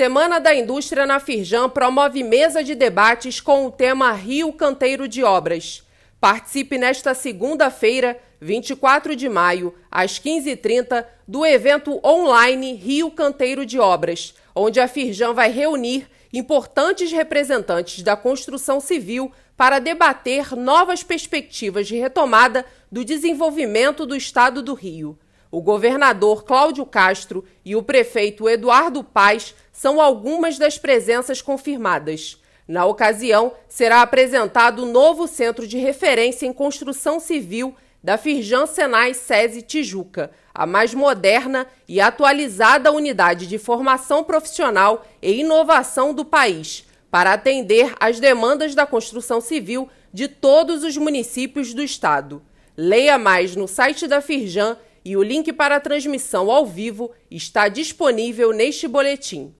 Semana da Indústria na Firjan promove mesa de debates com o tema Rio Canteiro de Obras. Participe nesta segunda-feira, 24 de maio, às 15h30, do evento online Rio Canteiro de Obras, onde a Firjan vai reunir importantes representantes da construção civil para debater novas perspectivas de retomada do desenvolvimento do estado do Rio. O governador Cláudio Castro e o prefeito Eduardo Paes são algumas das presenças confirmadas. Na ocasião, será apresentado o novo centro de referência em construção civil da Firjan Senai SESI Tijuca, a mais moderna e atualizada unidade de formação profissional e inovação do país, para atender às demandas da construção civil de todos os municípios do estado. Leia mais no site da Firjan e o link para a transmissão ao vivo está disponível neste boletim.